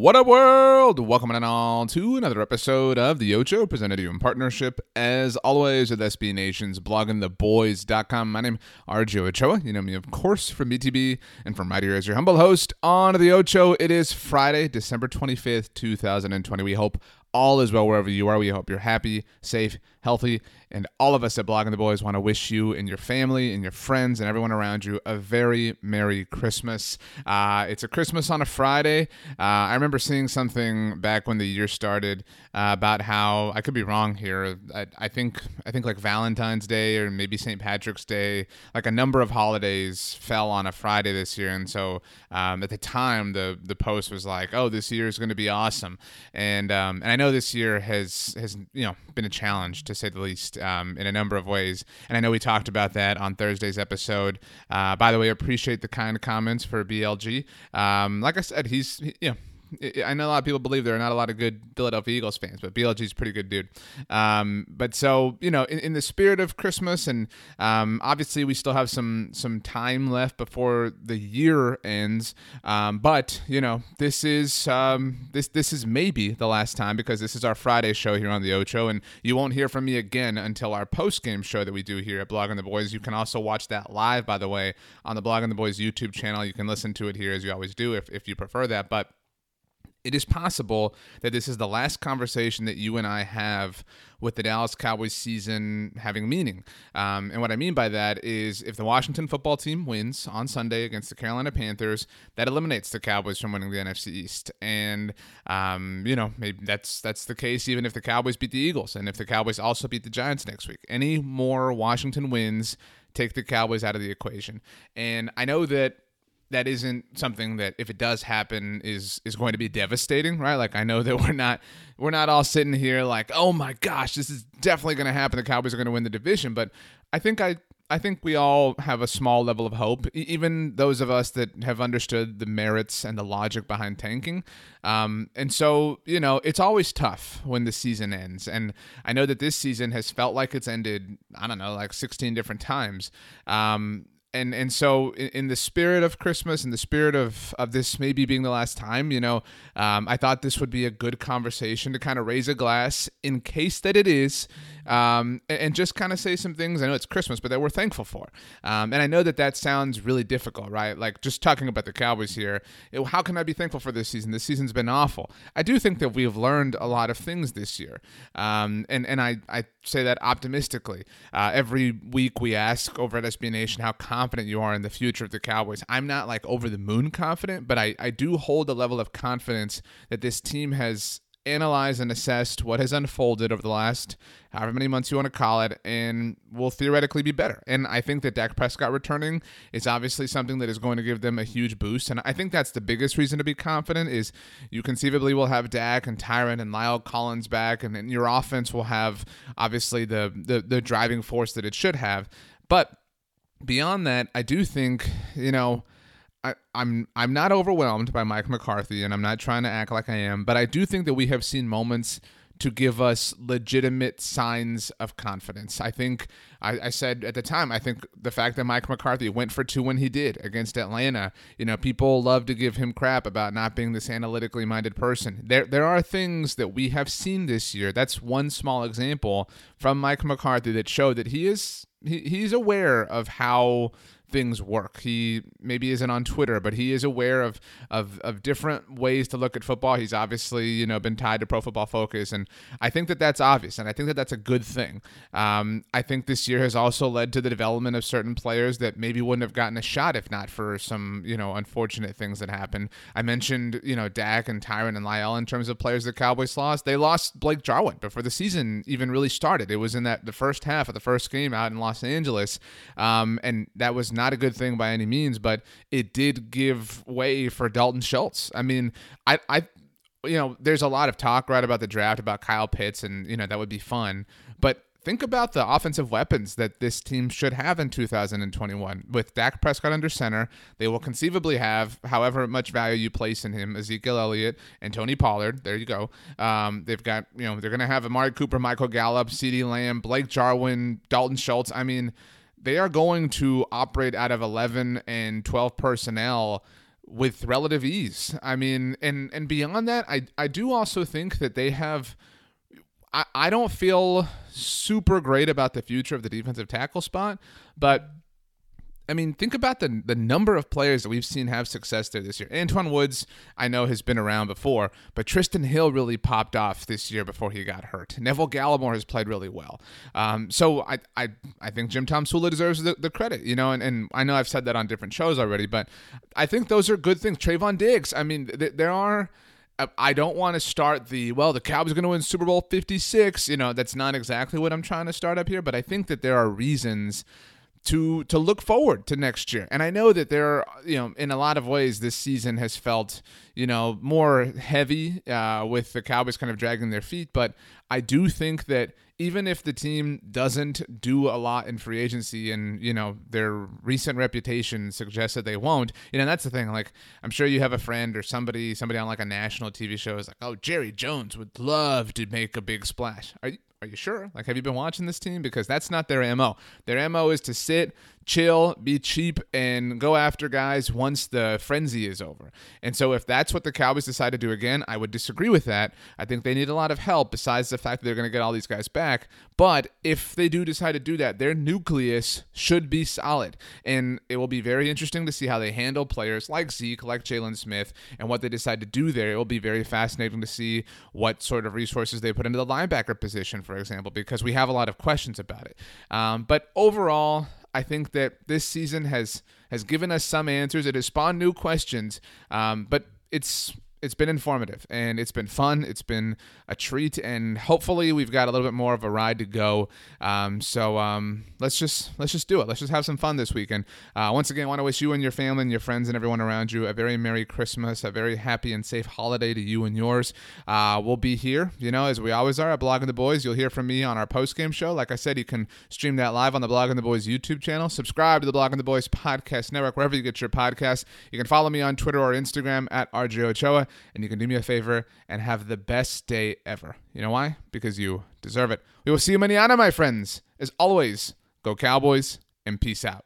What up, world? Welcome on to another episode of The Ocho, presented to you in partnership, as always, with SB Nation's bloggingtheboys.com. My name is RJ Ochoa. You know me, of course, from BTB and from right here as your humble host on The Ocho. It is Friday, December 25th, 2020. We hope all is well wherever you are. We hope you're happy, safe, healthy, and all of us at Blogging the Boys want to wish you and your family and your friends and everyone around you a very Merry Christmas. Uh, it's a Christmas on a Friday. Uh, I remember seeing something back when the year started uh, about how I could be wrong here. I, I, think I think like Valentine's Day or maybe St. Patrick's Day, like a number of holidays fell on a Friday this year, and so um, at the time the the post was like, "Oh, this year is going to be awesome," and um, and I know this year has has you know been a challenge to say the least um, in a number of ways. And I know we talked about that on Thursday's episode. Uh, by the way, appreciate the kind comments for BLG. Um, like I said, he's he, you know I know a lot of people believe there are not a lot of good Philadelphia Eagles fans, but BLG's a pretty good dude. Um, but so you know, in, in, the spirit of Christmas, and um, obviously we still have some some time left before the year ends. Um, but you know, this is um, this this is maybe the last time because this is our Friday show here on the Ocho, and you won't hear from me again until our post game show that we do here at Blog Blogging the Boys. You can also watch that live, by the way, on the Blog Blogging the Boys YouTube channel. You can listen to it here as you always do if if you prefer that, but it is possible that this is the last conversation that you and I have with the Dallas Cowboys season having meaning. Um, and what I mean by that is if the Washington football team wins on Sunday against the Carolina Panthers, that eliminates the Cowboys from winning the NFC East. And um, you know, maybe that's that's the case even if the Cowboys beat the Eagles and if the Cowboys also beat the Giants next week. Any more Washington wins take the Cowboys out of the equation. And I know that that isn't something that if it does happen is is going to be devastating right? Like i know that we're not we're not all sitting here like oh my gosh this is definitely going to happen. The cowboys are going to win the division. But i think i i think we all have a small level of hope even those of us that have understood the merits and the logic behind tanking. Um, and so you know it's always tough when the season ends. And i know that this season has felt like it's ended i don't know like 16 different times. Um, and and so in, in, the spirit of Christmas, in the spirit of of this maybe being the last time, you know, um, I thought this would be a good conversation to kind of raise a glass in case that it is, um, and, and, just kind of say some things. I know it's Christmas, but that we're thankful for. Um, and I know that that sounds really difficult, right? Like just talking about the Cowboys here. It, how can I be thankful for this season? This season's been awful. I do think that we have learned a lot of things this year, um, and and I I say that optimistically. Uh, every week we ask over at SB Nation how you are in the future of the Cowboys. I'm not like over the moon confident, but I, I do hold a level of confidence that this team has analyzed and assessed what has unfolded over the last however many months you want to call it, and will theoretically be better. And I think that Dak Prescott returning is obviously something that is going to give them a huge boost. And I think that's the biggest reason to be confident is you conceivably will have Dak and Tyron and La'el Collins back, and then your offense will have obviously the the, the driving force that it should have. But beyond that, I do think, you know, I, I'm I'm not overwhelmed by Mike McCarthy, and I'm not trying to act like I am, but I do think that we have seen moments to give us legitimate signs of confidence. I think I, I, said at the time, I think the fact that Mike McCarthy went for two when he did against Atlanta, you know, people love to give him crap about not being this analytically minded person. There there are things that we have seen this year. That's one small example from Mike McCarthy that show that he is he, he's aware of how things work. He maybe isn't on Twitter, but he is aware of, of of different ways to look at football. He's obviously you know been tied to Pro Football Focus, and I think that that's obvious, and I think that that's a good thing. Um, I think this year has also led to the development of certain players that maybe wouldn't have gotten a shot if not for some you know unfortunate things that happened. I mentioned you know Dak and Tyron and La'el in terms of players the Cowboys lost. They lost Blake Jarwin before the season even really started. It was in that the first half of the first game out in Los Angeles, um, and that was not a good thing by any means, but it did give way for Dalton Schultz. I mean, I, I, you know, there's a lot of talk right about the draft about Kyle Pitts, and you know that would be fun, but think about the offensive weapons that this team should have in 2021. With Dak Prescott under center, they will conceivably have, however much value you place in him, Ezekiel Elliott and Tony Pollard. There you go. Um, they've got, you know, they're going to have Amari Cooper, Michael Gallup, CeeDee Lamb, Blake Jarwin, Dalton Schultz. I mean, they are going to operate out of 11 and 12 personnel with relative ease. I mean, and and beyond that, I I do also think that they have. I, I don't feel super great about the future of the defensive tackle spot, but I mean, think about the the number of players that we've seen have success there this year. Antwaun Woods, I know, has been around before, but Trysten Hill really popped off this year before he got hurt. Neville Gallimore has played really well. Um, so I, I I think Jim Tomsula deserves the, the credit, you know, and, and I know I've said that on different shows already, but I think those are good things. Trevon Diggs, I mean, th- there are. I don't want to start the well. The Cowboys are going to win Super Bowl Fifty Six. You know that's not exactly what I'm trying to start up here, but I think that there are reasons to to look forward to next year. And I know that there are, you know, in a lot of ways, this season has felt, you know, more heavy uh, with the Cowboys kind of dragging their feet. But I do think that even if the team doesn't do a lot in free agency and you know their recent reputation suggests that they won't you know that's the thing like i'm sure you have a friend or somebody somebody on like a national tv show is like oh jerry jones would love to make a big splash are you, are you sure? Like, have you been watching this team? Because that's not their MO. Their MO is to sit, chill, be cheap, and go after guys once the frenzy is over. And so, if that's what the Cowboys decide to do again, I would disagree with that. I think they need a lot of help besides the fact that they're going to get all these guys back. But if they do decide to do that, their nucleus should be solid. And it will be very interesting to see how they handle players like Zeke, like Jaylon Smith, and what they decide to do there. It will be very fascinating to see what sort of resources they put into the linebacker position for example, because we have a lot of questions about it. Um, but overall, I think that this season has has given us some answers. It has spawned new questions, um, but it's it's been informative and it's been fun. It's been a treat, and hopefully we've got a little bit more of a ride to go. Um, so um, let's just let's just do it. Let's just have some fun this weekend. Uh, once again, I want to wish you and your family and your friends and everyone around you a very merry Christmas, a very happy and safe holiday to you and yours. Uh, we'll be here, you know, as we always are at Blogging the Boys. You'll hear from me on our post game show. Like I said, you can stream that live on the Blogging the Boys YouTube channel. Subscribe to the Blogging the Boys podcast network wherever you get your podcasts. You can follow me on Twitter or Instagram at RJ Ochoa and you can do me a favor and have the best day ever. You know why? Because you deserve it. We will see you manana, my friends. As always, go Cowboys and peace out.